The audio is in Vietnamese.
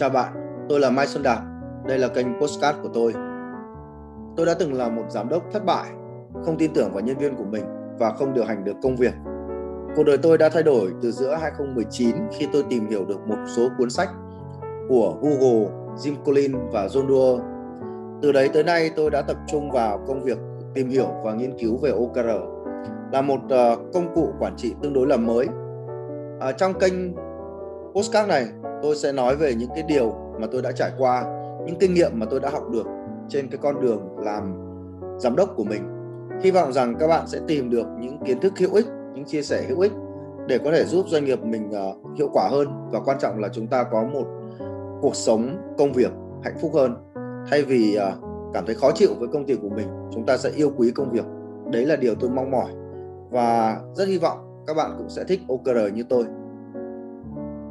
Chào bạn, tôi là Mai Xuân Đạt. Đây là kênh Postcard của tôi. Tôi đã từng là một giám đốc thất bại, không tin tưởng vào nhân viên của mình và không điều hành được công việc. Cuộc đời tôi đã thay đổi từ giữa 2019 khi tôi tìm hiểu được một số cuốn sách của Google, Jim Collins và John Doerr. Từ đấy tới nay tôi đã tập trung vào công việc tìm hiểu và nghiên cứu về OKR là một ờ, công cụ quản trị tương đối là mới. À, trong kênh postcard này tôi sẽ nói về những cái điều mà tôi đã trải qua, những kinh nghiệm mà tôi đã học được trên cái con đường làm giám đốc của mình. Hy vọng rằng các bạn sẽ tìm được những kiến thức hữu ích, những chia sẻ hữu ích để có thể giúp doanh nghiệp mình uh, hiệu quả hơn. Và quan trọng là chúng ta có một cuộc sống công việc hạnh phúc hơn. Thay vì uh, cảm thấy khó chịu với công việc của mình chúng ta sẽ yêu quý công việc. Đấy là điều tôi mong mỏi. Và rất hy vọng các bạn cũng sẽ thích OKR như tôi.